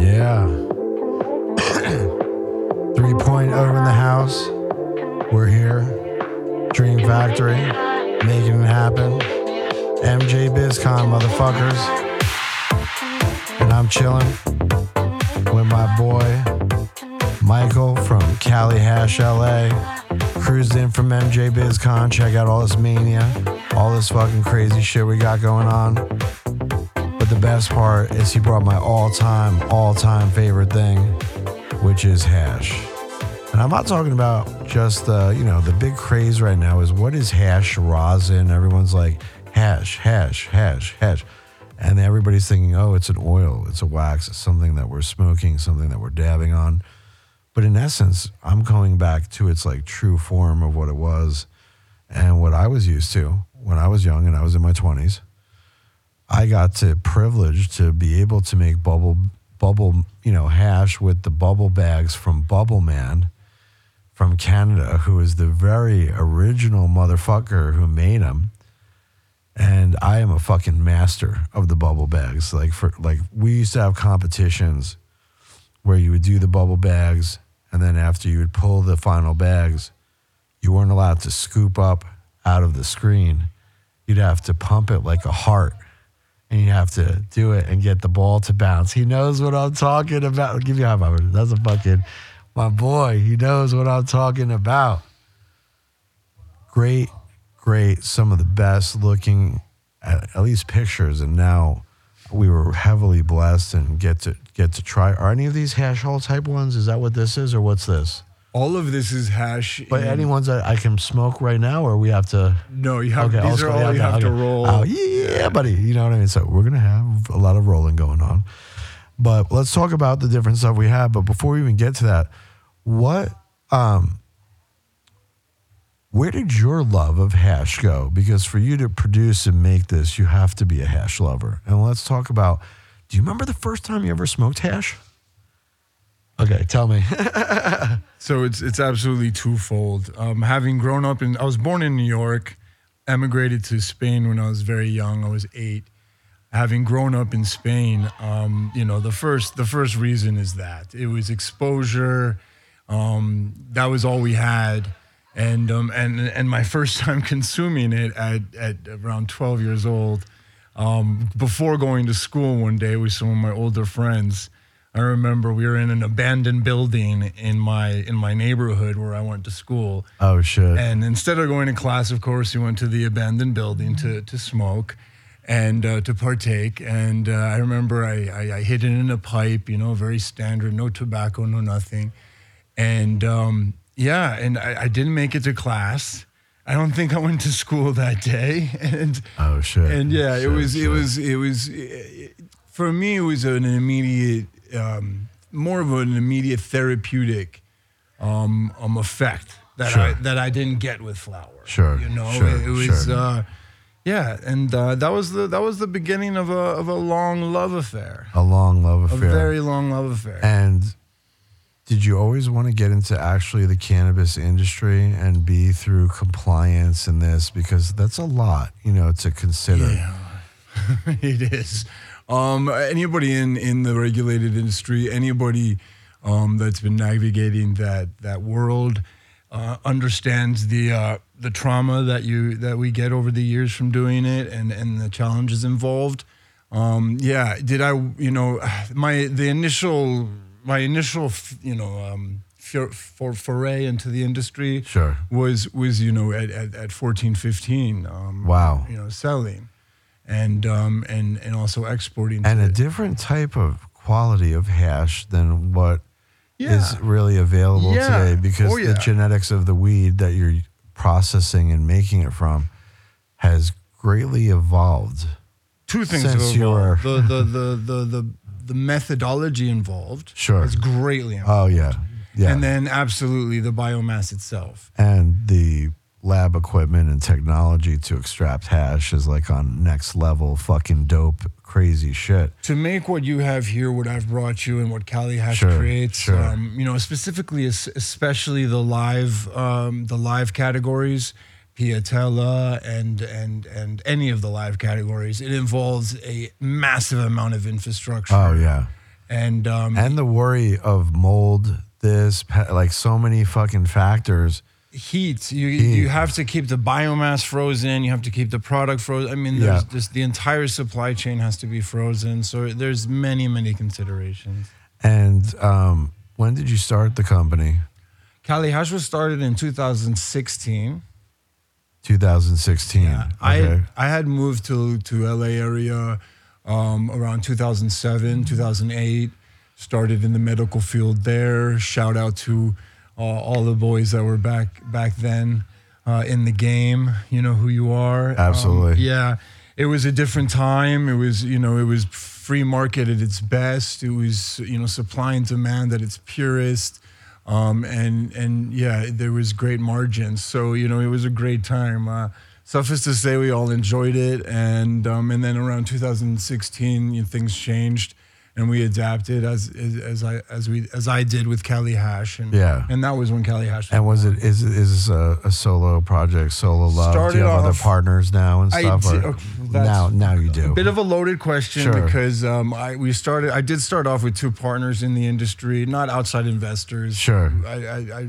Yeah. Three point over in the house. We're here. Dream Factory. Making it happen. MJ BizCon, motherfuckers. And I'm chilling with my boy Michael from Cali Hash LA. Cruised in from MJ BizCon. Check out all this mania, all this fucking crazy shit we got going on. The best part is he brought my all time, all time favorite thing, which is hash. And I'm not talking about just the, you know, the big craze right now is what is hash rosin? Everyone's like, hash, hash, hash, hash. And everybody's thinking, oh, it's an oil, it's a wax, it's something that we're smoking, something that we're dabbing on. But in essence, I'm going back to its like true form of what it was and what I was used to when I was young and I was in my 20s. I got to privilege to be able to make bubble bubble, you know, hash with the bubble bags from Bubble Man from Canada, who is the very original motherfucker who made them. And I am a fucking master of the bubble bags. Like for like we used to have competitions where you would do the bubble bags and then after you would pull the final bags, you weren't allowed to scoop up out of the screen. You'd have to pump it like a heart and you have to do it and get the ball to bounce. He knows what I'm talking about. Give you a high five. That's a fucking my boy. He knows what I'm talking about. Great, great. Some of the best looking, at, at least pictures. And now we were heavily blessed and get to get to try. Are any of these hash hole type ones? Is that what this is, or what's this? All of this is hash. But in- any ones that I can smoke right now, or we have to? No, you have. Okay, these are all yeah, you okay, have to roll. Oh yeah, buddy. You know what I mean. So we're gonna have a lot of rolling going on. But let's talk about the different stuff we have. But before we even get to that, what um where did your love of hash go? Because for you to produce and make this, you have to be a hash lover. And let's talk about do you remember the first time you ever smoked hash? Okay, tell me. So it's it's absolutely twofold. Um, having grown up in, I was born in New York, emigrated to Spain when I was very young. I was eight. Having grown up in Spain, um, you know, the first the first reason is that it was exposure. Um, that was all we had, and um, and and my first time consuming it at at around twelve years old. Um, before going to school one day with some of my older friends, I remember we were in an abandoned building in my in my neighborhood where I went to school. oh shit. And instead of going to class, of course, we went to the abandoned building to to smoke and uh, to partake. And uh, I remember I, I, I hid it in a pipe, you know, very standard, no tobacco, no nothing. And um, yeah, and I, I didn't make it to class. I don't think I went to school that day. And oh shit. and yeah, it Shit, was it was it was it, for me it was an immediate um, more of an immediate therapeutic um, um effect that I that I didn't get with flour. Sure, you know, sure, it, it was sure. uh, yeah, and uh, that was the that was the beginning of a of a long love affair, a long love affair. a very long love affair. And did you always want to get into actually the cannabis industry and be through compliance and this because that's a lot, you know, to consider. Yeah, it is. Um, anybody in, in the regulated industry, anybody um, that's been navigating that that world, uh, understands the uh, the trauma that you that we get over the years from doing it, and and the challenges involved. Um, yeah, did I? You know, my the initial my initial you know um, for, for foray into the industry Sure. was was you know at at, at 14 15 um Wow. you know selling and um and and also exporting And a the- different type of quality of hash than what is Yeah. really available Yeah. today because Oh, the genetics of the weed that you're processing and making it from has greatly evolved. two things since evolved. the, the the the the the methodology involved Sure. is greatly involved. Oh yeah. Yeah. and then absolutely the biomass itself and the lab equipment and technology to extract hash is like on next level fucking dope crazy shit to make what you have here, what I've brought you, and what Cali Hash Sure, creates, sure. um, you know, specifically, especially the live, um, the live categories, Piatella, and and and any of the live categories, it involves a massive amount of infrastructure. oh yeah and um, and the worry of mold, this like so many fucking factors. Heat. You Heat. you have to keep the biomass frozen. You have to keep the product frozen. I mean, there's Yeah. just the entire supply chain has to be frozen. So there's many many considerations. And um, when did you start the company? Cali Hash was started in 2016. 2016. I Okay. I had moved to to LA area um, around 2007, 2008. Started in the medical field there. Shout out to all the boys that were back back then uh, in the game. You know who you are. Um, Absolutely. yeah, it was a different time. It was you know it was free market at its best. It was you know supply and demand at its purest. Um, and and yeah, there was great margins. So you know, it was a great time. Uh, suffice to say, we all enjoyed it. And um, and then around 2016, you know, things changed, and we adapted as, as as I as we as I did with Cali Hash. And Yeah. and that was when Cali Hash. And was it is is this a, a solo project, solo love? do you have other partners now and I stuff? or- okay, now now you do. a bit of a loaded question Sure. because um, I we started. I did start off with two partners in the industry, not outside investors. Sure. I, I, I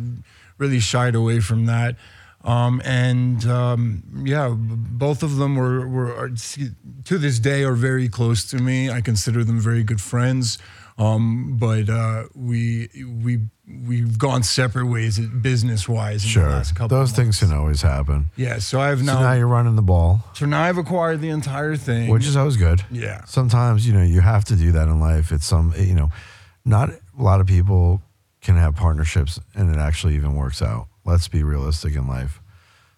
really shied away from that. Um, and um, yeah, both of them were, were are, to this day are very close to me. I consider them very good friends. Um, but uh, we we we've gone separate ways business wise in the sure. last couple. Those things can always happen. Yeah, so I've now So now you're running the ball, so now I've acquired the entire thing. which is always good. yeah. Sometimes you know you have to do that in life. It's some you know, not a lot of people can have partnerships and it actually even works out. Let's be realistic in life.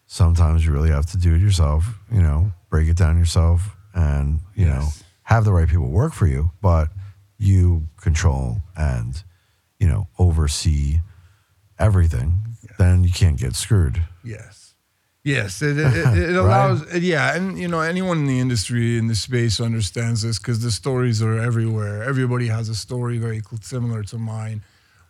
Sometimes you really have to do it yourself. You know, break it down yourself, and you know have the right people work for you, but you control and you know oversee everything. Then you can't get screwed. Yes. Yes, it, it, it, it allows, yeah, and you know, anyone in the industry in the space understands this because the stories are everywhere. Everybody has a story very similar to mine,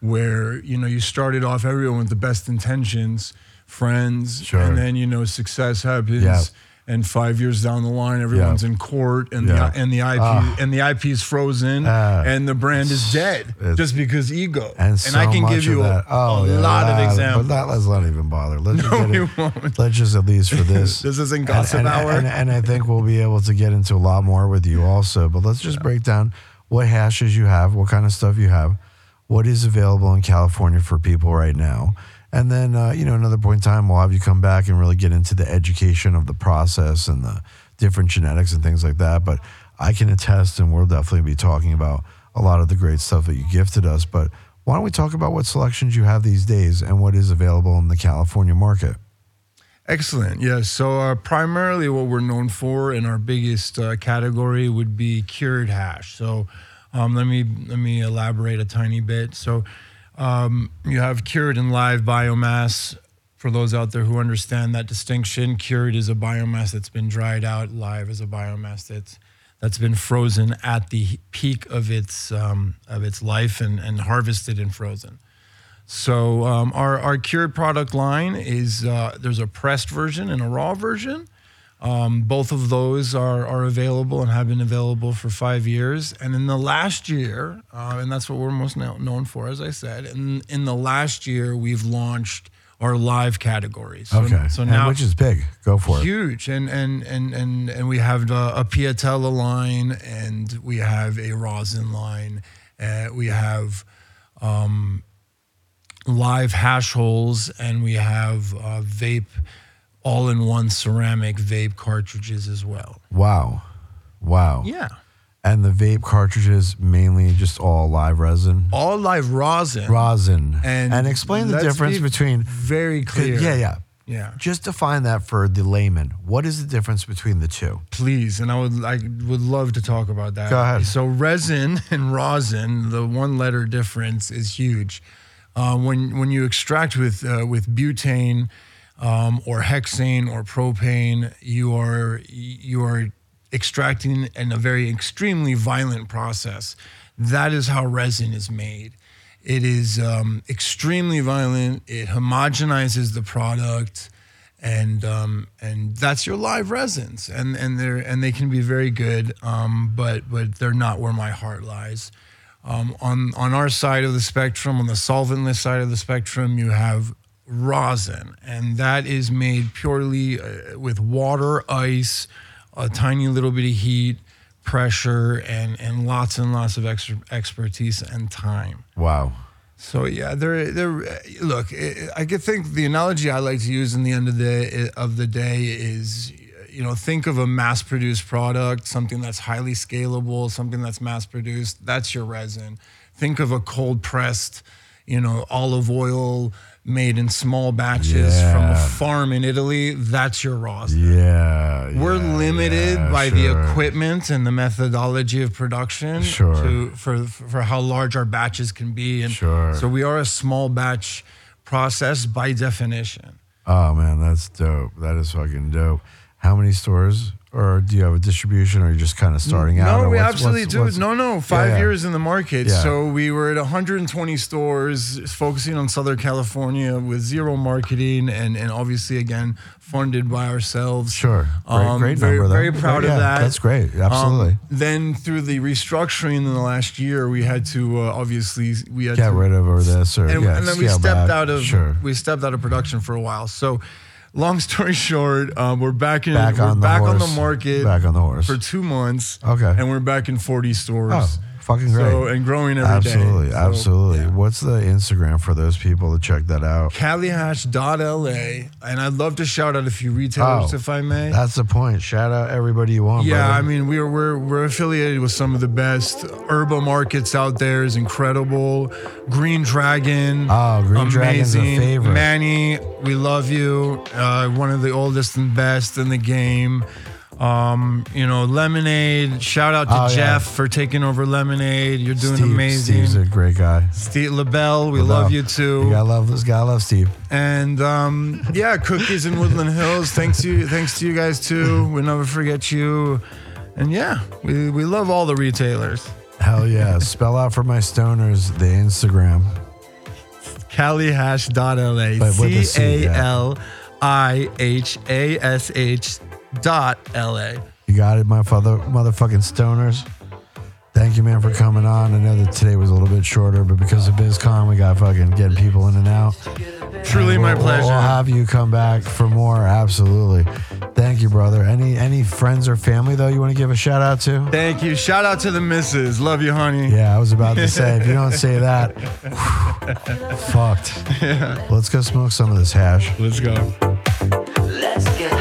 where you know you started off everyone with the best intentions, friends, Sure. and then you know success happens, Yeah. and five years down the line, everyone's in court, and Yeah. the and the IP Ah. and the IP is frozen, Ah. and the brand is dead just because ego. And, so I can give you a. Oh, a yeah, lot of examples. But that, let's not even bother. Let's just, No, it- won't. let's just at least for this. This isn't And- gossip and, hour. And, and I think we'll be able to get into a lot more with you also. But let's just break down what hashes you have, what kind of stuff you have, what is available in California for people right now. And then, uh, you know, another point in time, we'll have you come back and really get into the education of the process and the different genetics and things like that. But I can attest, and we'll definitely be talking about a lot of the great stuff that you gifted us. But why don't we talk about what selections you have these days and what is available in the California market? Excellent. Yes. So uh, primarily, what we're known for in our biggest uh, category would be cured hash. So um, let me let me elaborate a tiny bit. So um, you have cured and live biomass. For those out there who understand that distinction, cured is a biomass that's been dried out. Live is a biomass that's that's been frozen at the peak of its um, of its life and, and harvested and frozen. So um, our our cured product line is uh, there's a pressed version and a raw version. Um, both of those are are available and have been available for five years. And in the last year, uh, and that's what we're most now known for, as I said. In in the last year, we've launched our live categories. So, Okay. So And which is big. Go for it. huge and and and and and we have a, a piatella line and we have a rosin line uh, we have um, live hash holes and we have uh, vape all-in-one ceramic vape cartridges as well Wow. Wow. yeah And the vape cartridges mainly just all live resin. all live rosin Rosin. and And, explain the difference be between very clear Yeah, yeah. yeah Just define that for the layman. What is the difference between the two? Please, and I would I would love to talk about that. Go ahead. So resin and rosin, the one letter difference is huge. Uh, when when you extract with uh, with butane um, or hexane or propane, you are you are extracting in a very extremely violent process. That is how resin is made. It is um, extremely violent. It homogenizes the product, and um, and that's your live resins, and and they're and they can be very good, um, but but they're not where my heart lies. Um, on on our side of the spectrum, on the solventless side of the spectrum, you have rosin, and that is made purely uh, with water, ice, a tiny little bit of heat, pressure, and and lots and lots of extra expertise and time. Wow. So yeah, there, there. Look, I I could think the analogy I like to use in the end of the of the day is, you know, think of a mass-produced product, something that's highly scalable, something that's mass-produced. That's your resin. Think of a cold-pressed, you know, olive oil made in small batches from a farm in Italy. That's your rosin. Yeah. We're yeah, limited yeah, by the equipment and the methodology of production Sure. to, for for how large our batches can be. And Sure. so we are a small batch process by definition. Oh man, that's dope. That is fucking dope. How many stores, or do you have a distribution, or you're you just kind of starting out? No, we what's- absolutely what's- do. what's- no, no, five yeah. years in the market. Yeah. So we were at 120 stores, focusing on Southern California with zero marketing, and and obviously again funded by ourselves. Sure. Great, Um, great very, number. though. very proud Yeah, of that. That's great. Um, Absolutely. then through the restructuring in the last year, we had to uh, obviously we had to Get to rid of or this or and, yeah, and then we stepped back. out of sure. we stepped out of production for a while. So, long story short, um, we're back in Back we're on the back on the market Back on the horse. for two months. Okay. and we're back in forty stores. Oh, fucking great. So and growing every day. absolutely, So, absolutely. yeah. What's the Instagram for those people to check that out? CaliHash.la, and I'd love to shout out a few retailers Oh, if I may. That's the point. Shout out everybody you want. Yeah, brother. I mean we're we're we're affiliated with some of the best herba markets out there. is incredible. Green Dragon. Oh, Green Dragon's a favorite. Manny, we love you. Uh, one of the oldest and best in the game. Um, you know, Lemonade. Shout out to Oh, yeah. Jeff for taking over Lemonade. You're doing Steve, amazing. Steve's a great guy. Steve LaBelle, we LaBelle. love you too. You gotta love this guy. I love Steve. And um, yeah, cookies in Woodland Hills. Thanks to you, thanks to you guys too. We never forget you. And yeah, we, we love all the retailers. Hell yeah. Spell out for my stoners the Instagram. CaliHash.la. But with a C A yeah. L I H A S H dot L A. You got it, my father, motherfucking stoners. Thank you, man, for coming on. I know that today was a little bit shorter, but because of BizCon, we got fucking getting people in and out. Truly my We'll- we'll- pleasure. We'll have you come back for more. Absolutely. Thank you, brother. Any any friends or family though you want to give a shout out to? Thank you. Shout out to the missus. Love you, honey. Yeah, I was about to say if you don't say that, fucked. Yeah. Let's go smoke some of this hash. Let's go. Let's get